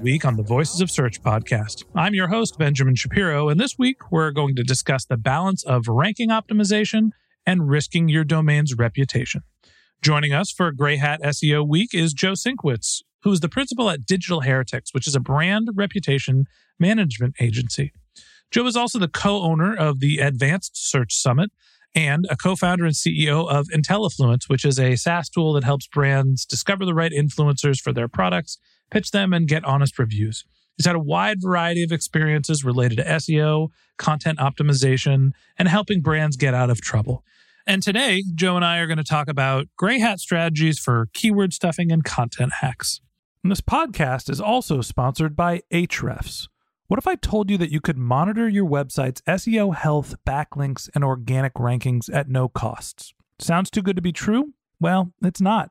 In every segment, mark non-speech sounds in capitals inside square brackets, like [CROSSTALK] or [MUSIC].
Week on the Voices of Search podcast. I'm your host, Benjamin Shapiro, and this week we're going to discuss the balance of ranking optimization and risking your domain's reputation. Joining us for Gray Hat SEO Week is Joe Sinkwitz, who is the principal at Digital Heretix, which is a brand reputation management agency. Joe is also the co owner of the Advanced Search Summit and a co founder and CEO of IntelliFluence, which is a SaaS tool that helps brands discover the right influencers for their products, pitch them, and get honest reviews. He's had a wide variety of experiences related to SEO, content optimization, and helping brands get out of trouble. And today, Joe and I are going to talk about gray hat strategies for keyword stuffing and content hacks. And this podcast is also sponsored by Ahrefs. What if I told you that you could monitor your website's SEO health, backlinks, and organic rankings at no costs? Sounds too good to be true? Well, it's not,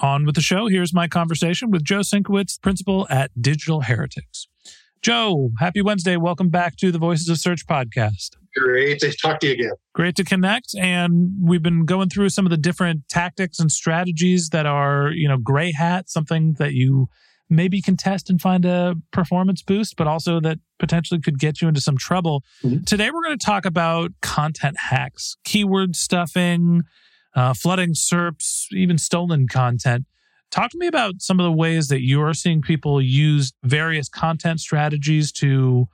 on with the show. Here's my conversation with Joe Sinkwitz, principal at Digital Heretix. Joe, happy Wednesday. Welcome back to the Voices of Search podcast. Great to talk to you again. Great to connect. And we've been going through some of the different tactics and strategies that are, you know, gray hat, something that you maybe can test and find a performance boost, but also that potentially could get you into some trouble. Mhm. Today, we're going to talk about content hacks, keyword stuffing, uh, flooding SERPs, even stolen content. Talk to me about some of the ways that you are seeing people use various content strategies to,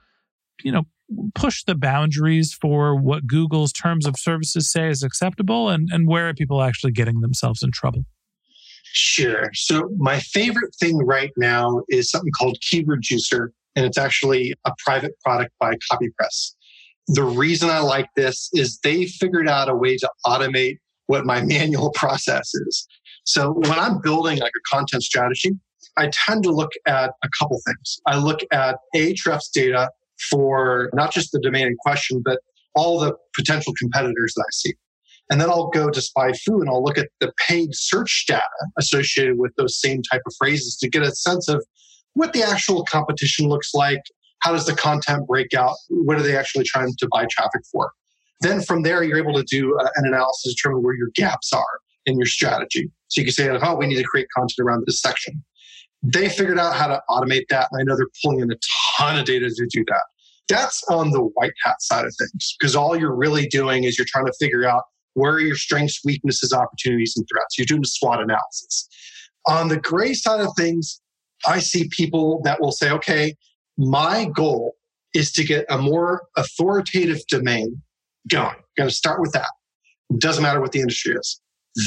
you know, push the boundaries for what Google's terms of services say is acceptable and, and where are people actually getting themselves in trouble? Sure. So, my favorite thing right now is something called Keyword Juicer, and it's actually a private product by CopyPress. The reason I like this is they figured out a way to automate what my [LAUGHS] manual process is. So, when I'm building like a content strategy, I tend to look at a couple things. I look at Ahrefs data for not just the domain in question, but all the potential competitors that I see. And then I'll go to SpyFu and I'll look at the paid search data associated with those same type of phrases to get a sense of what the actual competition looks like. How does the content break out? What are they actually trying to buy traffic for? Then from there, you're able to do uh, an analysis to determine where your gaps are in your strategy. So you can say, oh, we need to create content around this section. They figured out how to automate that. And I know they're pulling in a ton of data to do that. That's on the white hat side of things because all you're really doing is you're trying to figure out where are your strengths, weaknesses, opportunities, and threats. You're doing a SWOT analysis. On the gray side of things, I see people that will say, okay, my goal is to get a more authoritative domain going. I'm going to start with that. Doesn't matter what the industry is.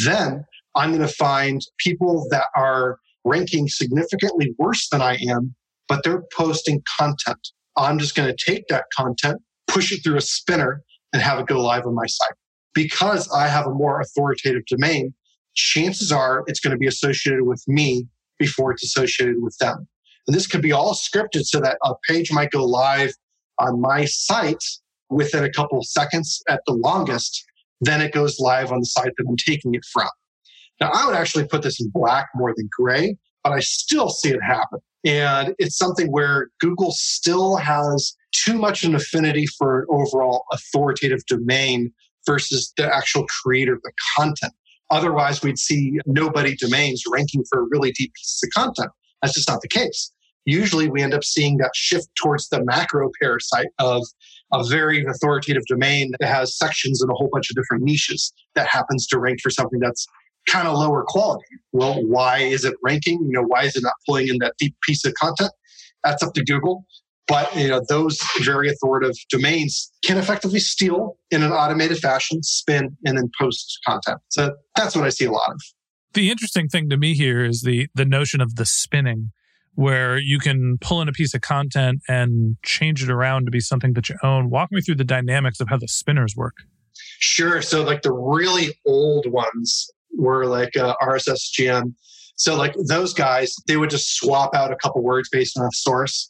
Then I'm going to find people that are ranking significantly worse than I am but they're posting content. I'm just going to take that content, push it through a spinner, and have it go live on my site. Because I have a more authoritative domain, chances are it's going to be associated with me before it's associated with them. And this could be all scripted so that a page might go live on my site within a couple of seconds at the longest. Then it goes live on the site that I'm taking it from. Now, I would actually put this in black more than gray, but I still see it happen. And it's something where Google still has too much an affinity for an overall authoritative domain versus the actual creator of the content. Otherwise, we'd see nobody domains ranking for really deep pieces of content. That's just not the case. Usually, we end up seeing that shift towards the macro parasite of a very authoritative domain that has sections in a whole bunch of different niches that happens to rank for something that's kind of lower quality. Well, why is it ranking? You know, why is it not pulling in that deep piece of content? That's up to Google. But you know, those very authoritative domains can effectively steal in an automated fashion, spin, and then post content. So that's what I see a lot of. The interesting thing to me here is the the notion of the spinning, where you can pull in a piece of content and change it around to be something that you own. Walk me through the dynamics of how the spinners work. Sure. So like the really old ones were like uh, RSS GM. So like those guys, they would just swap out a couple words based on a source.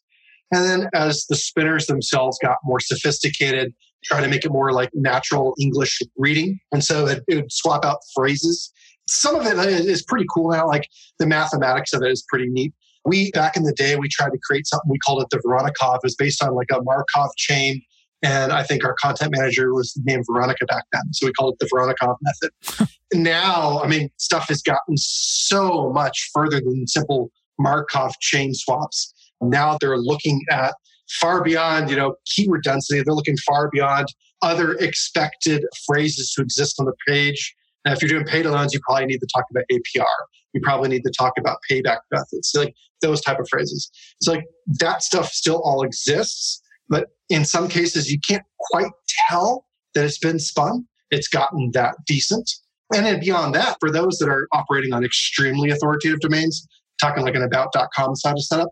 And then as the spinners themselves got more sophisticated, try to make it more like natural English reading. And so it, it would swap out phrases. Some of it is pretty cool now. Like the mathematics of it is pretty neat. We, back in the day, we tried to create something, we called it the Voronkov. It was based on like a Markov chain. And I think our content manager was named Veronica back then. So we called it the Voronkov method. [LAUGHS] now, I mean, stuff has gotten so much further than simple Markov chain swaps. Now they're looking at far beyond, you know, keyword density. They're looking far beyond other expected phrases to exist on the page. Now, if you're doing paid loans, you probably need to talk about APR. You probably need to talk about payback methods, like those type of phrases. It's like that stuff still all exists, but in some cases, you can't quite tell that it's been spun. It's gotten that decent. And then beyond that, for those that are operating on extremely authoritative domains, talking like an about.com side of setup,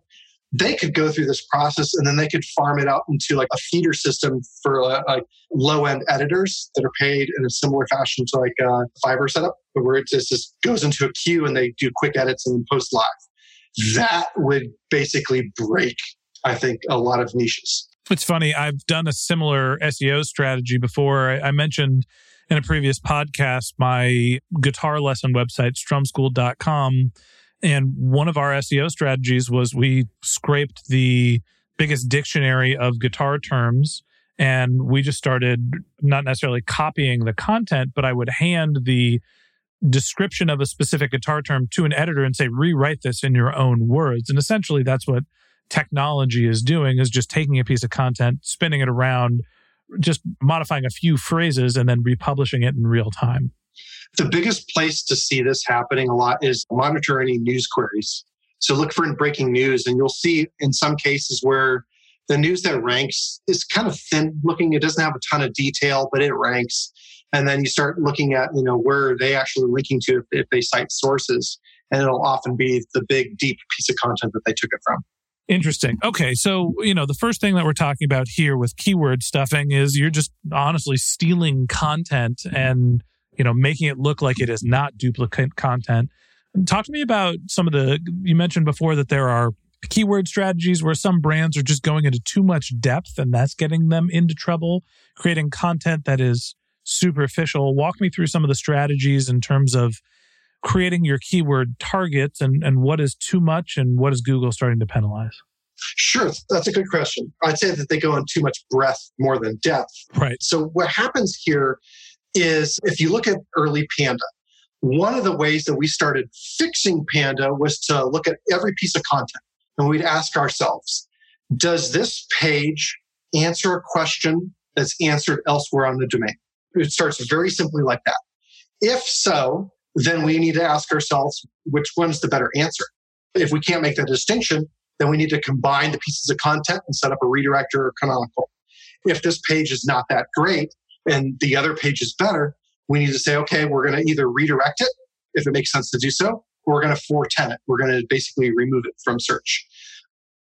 they could go through this process and then they could farm it out into like a feeder system for uh, like low end editors that are paid in a similar fashion to like a Fiverr setup, where it just, just goes into a queue and they do quick edits and post live. That would basically break, I think, a lot of niches. It's funny. I've done a similar SEO strategy before. I mentioned in a previous podcast my guitar lesson website, strumschool.com and one of our SEO strategies was we scraped the biggest dictionary of guitar terms and we just started not necessarily copying the content, but I would hand the description of a specific guitar term to an editor and say, rewrite this in your own words. And essentially that's what technology is doing is just taking a piece of content, spinning it around, just modifying a few phrases and then republishing it in real time. The biggest place to see this happening a lot is monitor any news queries. So look for breaking news, and you'll see in some cases where the news that ranks is kind of thin looking. It doesn't have a ton of detail, but it ranks. And then you start looking at, you know, where they actually linking to if, if they cite sources. And it'll often be the big, deep piece of content that they took it from. Interesting. Okay. So, you know, the first thing that we're talking about here with keyword stuffing is you're just honestly stealing content and you know, making it look like it is not duplicate content. Talk to me about some of the, you mentioned before that there are keyword strategies where some brands are just going into too much depth and that's getting them into trouble, creating content that is superficial. Walk me through some of the strategies in terms of creating your keyword targets and, and what is too much and what is Google starting to penalize? Sure, that's a good question. I'd say that they go in too much breadth more than depth. Right. So what happens here is if you look at early Panda, one of the ways that we started fixing Panda was to look at every piece of content and we'd ask ourselves, does this page answer a question that's answered elsewhere on the domain? It starts very simply like that. If so, then we need to ask ourselves which one's the better answer. If we can't make that distinction, then we need to combine the pieces of content and set up a redirector or canonical. If this page is not that great, and the other page is better, we need to say, okay, we're going to either redirect it if it makes sense to do so, or we're going to 410 it. We're going to basically remove it from search.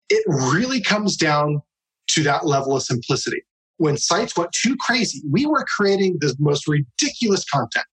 It really comes down to that level of simplicity. When sites went too crazy, we were creating the most ridiculous content.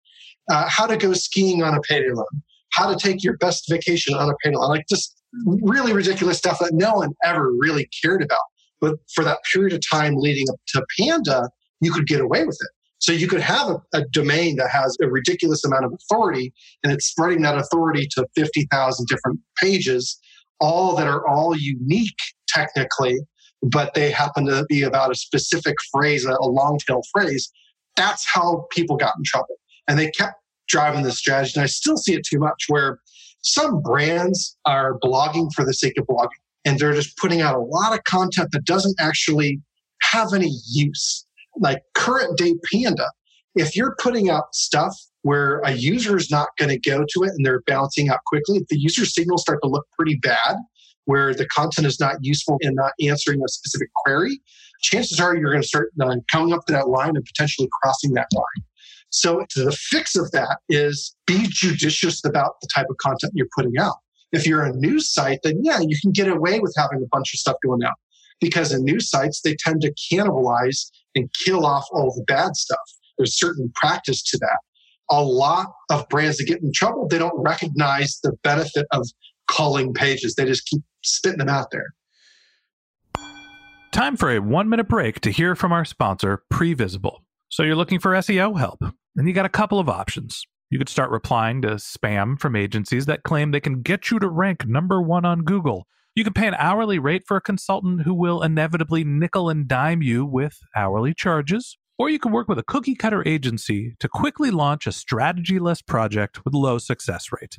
Uh, how to go skiing on a payday loan, how to take your best vacation on a payday loan, like just really ridiculous stuff that no one ever really cared about. But for that period of time leading up to Panda, you could get away with it. So you could have a, a, domain that has a ridiculous amount of authority and it's spreading that authority to 50,000 different pages, all that are all unique technically, but they happen to be about a specific phrase, a long tail phrase. That's how people got in trouble. And they kept driving this strategy. And I still see it too much where some brands are blogging for the sake of blogging and they're just putting out a lot of content that doesn't actually have any use like current day Panda, if you're putting out stuff where a user is not going to go to it and they're bouncing out quickly, the user signals start to look pretty bad, where the content is not useful in not answering a specific query, chances are you're going to start uh, coming up to that line and potentially crossing that line. So the fix of that is be judicious about the type of content you're putting out. If you're a news site, then yeah, you can get away with having a bunch of stuff going out because in news sites, they tend to cannibalize and kill off all the bad stuff. There's certain practice to that. A lot of brands that get in trouble, they don't recognize the benefit of culling pages. They just keep spitting them out there. Time for a one minute break to hear from our sponsor, Previsible. So you're looking for SEO help, and you got a couple of options. You could start replying to spam from agencies that claim they can get you to rank number one on Google you can pay an hourly rate for a consultant who will inevitably nickel and dime you with hourly charges. Or you can work with a cookie cutter agency to quickly launch a strategy less project with low success rate.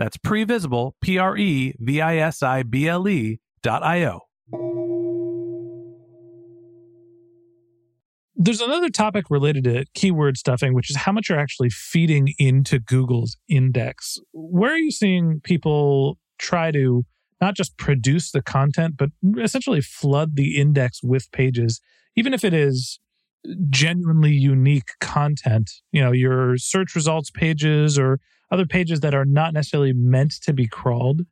that's previsible, P R E V I S I B L E dot I O. There's another topic related to keyword stuffing, which is how much you're actually feeding into Google's index. Where are you seeing people try to not just produce the content, but essentially flood the index with pages, even if it is genuinely unique content, you know, your search results pages or other pages that are not necessarily meant to be crawled.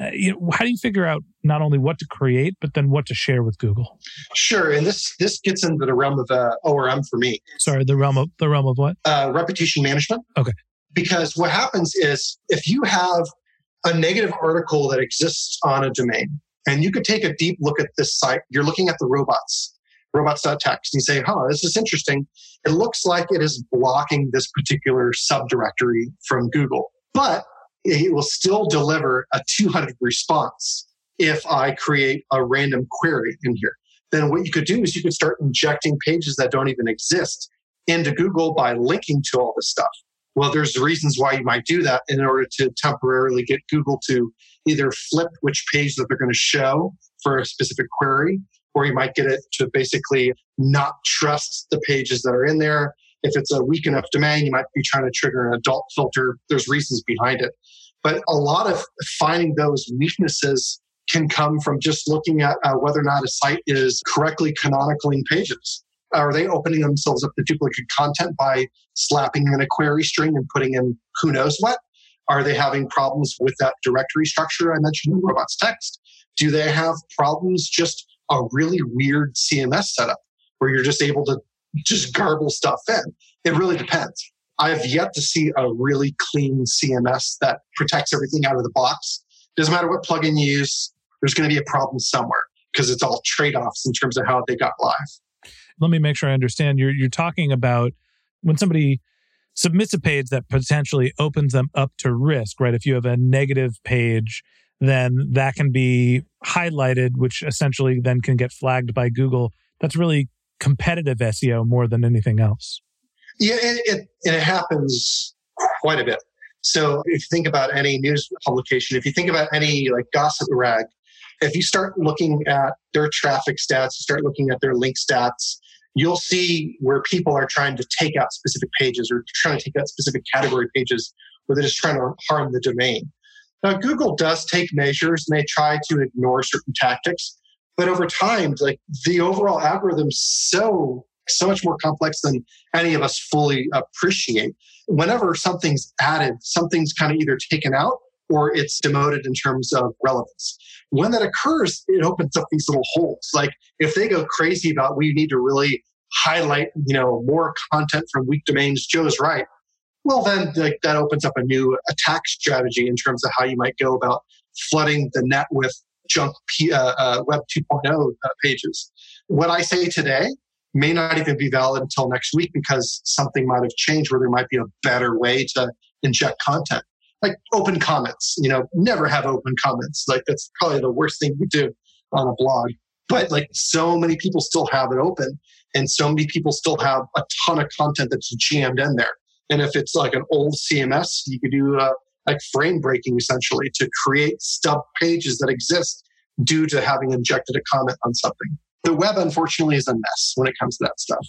Uh, you know, how do you figure out not only what to create but then what to share with Google? Sure, and this this gets into the realm of uh, ORM for me. Sorry, the realm of the realm of what? Uh, reputation management. Okay. Because what happens is if you have a negative article that exists on a domain, and you could take a deep look at this site, you're looking at the robots robots.txt and you say, huh, this is interesting. It looks like it is blocking this particular subdirectory from Google, but it will still deliver a 200 response if I create a random query in here. Then what you could do is you could start injecting pages that don't even exist into Google by linking to all this stuff. Well, there's reasons why you might do that in order to temporarily get Google to either flip which page that they're going to show for a specific query or you might get it to basically not trust the pages that are in there. If it's a weak enough domain, you might be trying to trigger an adult filter. There's reasons behind it. But a lot of finding those weaknesses can come from just looking at uh, whether or not a site is correctly canonically pages. Are they opening themselves up to duplicate content by slapping in a query string and putting in who knows what? Are they having problems with that directory structure I mentioned in robots.txt? Do they have problems just a really weird CMS setup where you're just able to just garble stuff in. It really depends. I've yet to see a really clean CMS that protects everything out of the box. Doesn't matter what plugin you use, there's going to be a problem somewhere because it's all trade offs in terms of how they got live. let me make sure I understand. You're you're talking about when somebody submits a page that potentially opens them up to risk, right? If you have a negative page, then that can be highlighted, which essentially then can get flagged by Google. That's really competitive SEO more than anything else. Yeah, it, it, it happens quite a bit. So if you think about any news publication, if you think about any like gossip rag, if you start looking at their traffic stats, you start looking at their link stats, you'll see where people are trying to take out specific pages or trying to take out specific category pages where they're just trying to harm the domain. Now, Google does take measures and they try to ignore certain tactics, but over time, like the overall algorithm's so so much more complex than any of us fully appreciate. Whenever something's added, something's kind of either taken out or it's demoted in terms of relevance. When that occurs, it opens up these little holes. Like if they go crazy about we need to really highlight, you know, more content from weak domains, Joe's right. Well, then like, that opens up a new attack strategy in terms of how you might go about flooding the net with junk P, uh, uh, Web 2.0 uh, pages. What I say today may not even be valid until next week because something might have changed where there might be a better way to inject content. Like open comments, you know, never have open comments. Like that's probably the worst thing you do on a blog. But like so many people still have it open and so many people still have a ton of content that's jammed in there. And if it's like an old CMS, you could do uh, like frame breaking essentially to create stub pages that exist due to having injected a comment on something the web, unfortunately, is a mess when it comes to that stuff.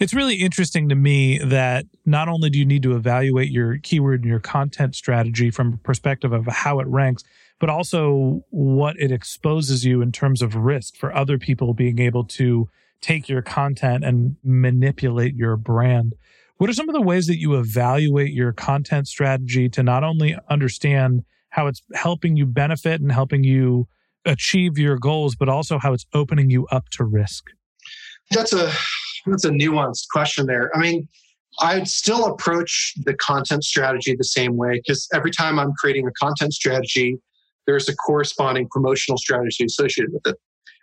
It's really interesting to me that not only do you need to evaluate your keyword and your content strategy from a perspective of how it ranks, but also what it exposes you in terms of risk for other people being able to take your content and manipulate your brand. What are some of the ways that you evaluate your content strategy to not only understand how it's helping you benefit and helping you achieve your goals, but also how it's opening you up to risk? That's a that's a nuanced question there. I mean, I'd still approach the content strategy the same way because every time I'm creating a content strategy, there's a corresponding promotional strategy associated with it.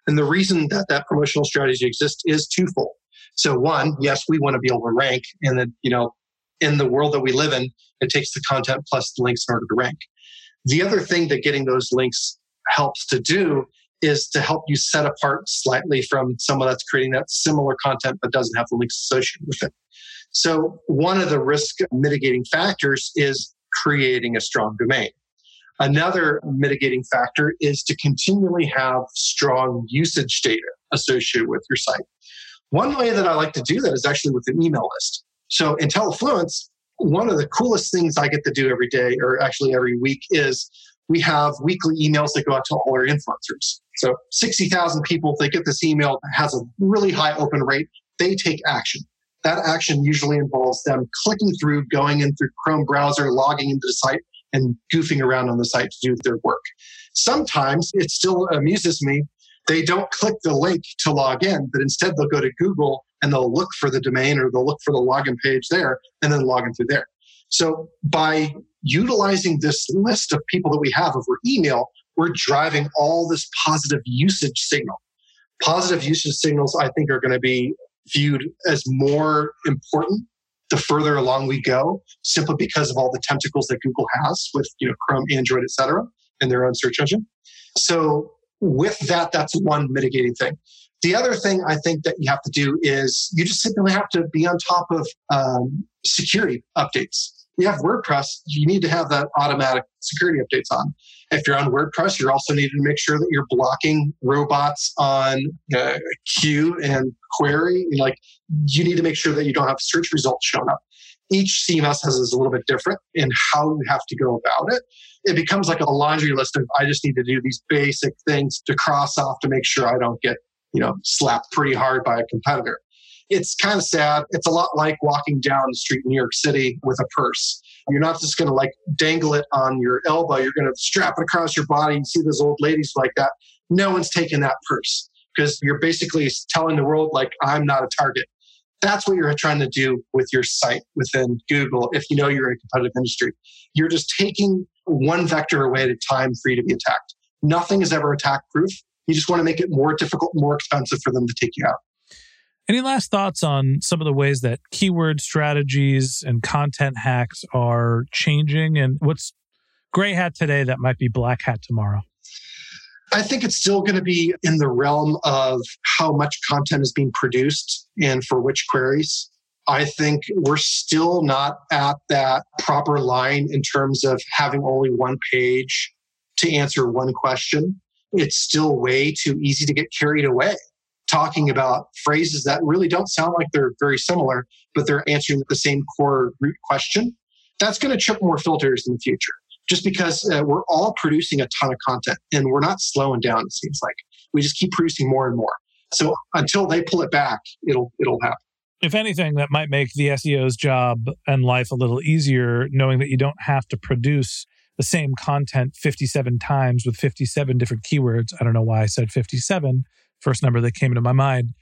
And the reason that that promotional strategy exists is twofold. So one, yes, we want to be able to rank and then, you know, in the world that we live in, it takes the content plus the links in order to rank. The other thing that getting those links helps to do is to help you set apart slightly from someone that's creating that similar content but doesn't have the links associated with it. So, one of the risk mitigating factors is creating a strong domain. Another mitigating factor is to continually have strong usage data associated with your site. One way that I like to do that is actually with an email list. So, in Intellifluence, one of the coolest things I get to do every day, or actually every week, is we have weekly emails that go out to all our influencers. So 60,000 people, they get this email, that has a really high open rate, they take action. That action usually involves them clicking through, going in through Chrome browser, logging into the site, and goofing around on the site to do their work. Sometimes it still amuses me. They don't click the link to log in, but instead they'll go to Google and they'll look for the domain or they'll look for the login page there and then log in through there. So by utilizing this list of people that we have over email, we're driving all this positive usage signal. Positive usage signals, I think, are going to be viewed as more important the further along we go, simply because of all the tentacles that Google has with you know Chrome, Android, etc., in their own search engine. So with that, that's one mitigating thing. The other thing I think that you have to do is you just simply have to be on top of um, security updates you have WordPress, you need to have that automatic security updates on. If you're on WordPress, you're also needing to make sure that you're blocking robots on uh, queue and query. Like you need to make sure that you don't have search results showing up. Each CMS has is a little bit different in how you have to go about it. It becomes like a laundry list of I just need to do these basic things to cross off to make sure I don't get you know slapped pretty hard by a competitor it's kind of sad. It's a lot like walking down the street in New York City with a purse. You're not just going to like dangle it on your elbow. You're going to strap it across your body and see those old ladies like that. No one's taking that purse because you're basically telling the world, like, I'm not a target. That's what you're trying to do with your site within Google if you know you're in a competitive industry. You're just taking one vector away at a time for you to be attacked. Nothing is ever attack proof. You just want to make it more difficult, more expensive for them to take you out. Any last thoughts on some of the ways that keyword strategies and content hacks are changing and what's gray hat today that might be black hat tomorrow? I think it's still going to be in the realm of how much content is being produced and for which queries. I think we're still not at that proper line in terms of having only one page to answer one question. It's still way too easy to get carried away talking about phrases that really don't sound like they're very similar, but they're answering the same core root question. That's going to trip more filters in the future just because uh, we're all producing a ton of content and we're not slowing down, it seems like. We just keep producing more and more. So until they pull it back, it'll it'll happen if anything, that might make the SEO's job and life a little easier, knowing that you don't have to produce the same content 57 times with 57 different keywords. I don't know why I said 57, first number that came into my mind.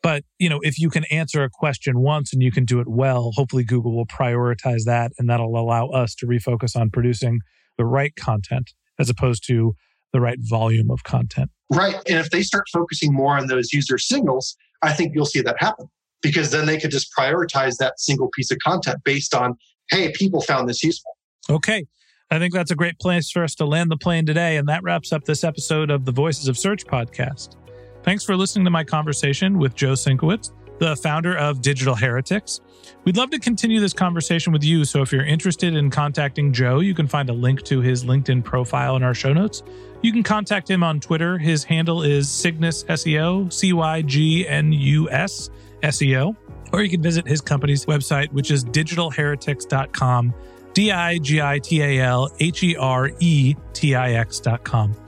But, you know, if you can answer a question once and you can do it well, hopefully Google will prioritize that and that'll allow us to refocus on producing the right content as opposed to the right volume of content. Right. And if they start focusing more on those user signals, I think you'll see that happen because then they could just prioritize that single piece of content based on, hey, people found this useful. Okay. I think that's a great place for us to land the plane today. And that wraps up this episode of the Voices of Search podcast. Thanks for listening to my conversation with Joe Sinkwitz, the founder of Digital Heretix. We'd love to continue this conversation with you. So if you're interested in contacting Joe, you can find a link to his LinkedIn profile in our show notes. You can contact him on Twitter. His handle is Cygnus SEO, C Y G N U S SEO, or you can visit his company's website, which is digitalheretix.com, D I G I T A L H E R E T I X.com.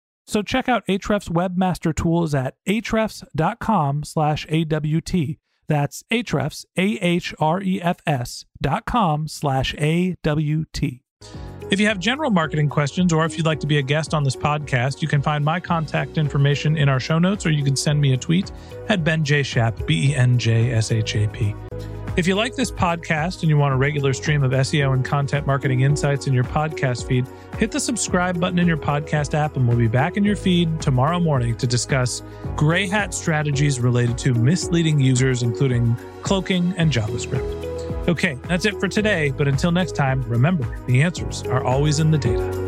So check out Ahrefs Webmaster Tools at ahrefs.com slash AWT. That's Ahrefs, A-H-R-E-F-S dot com slash A-W-T. If you have general marketing questions or if you'd like to be a guest on this podcast, you can find my contact information in our show notes or you can send me a tweet at Ben J. Shap, B E N J S H A P. If you like this podcast and you want a regular stream of SEO and content marketing insights in your podcast feed, hit the subscribe button in your podcast app and we'll be back in your feed tomorrow morning to discuss gray hat strategies related to misleading users, including cloaking and JavaScript. Okay, that's it for today. But until next time, remember the answers are always in the data.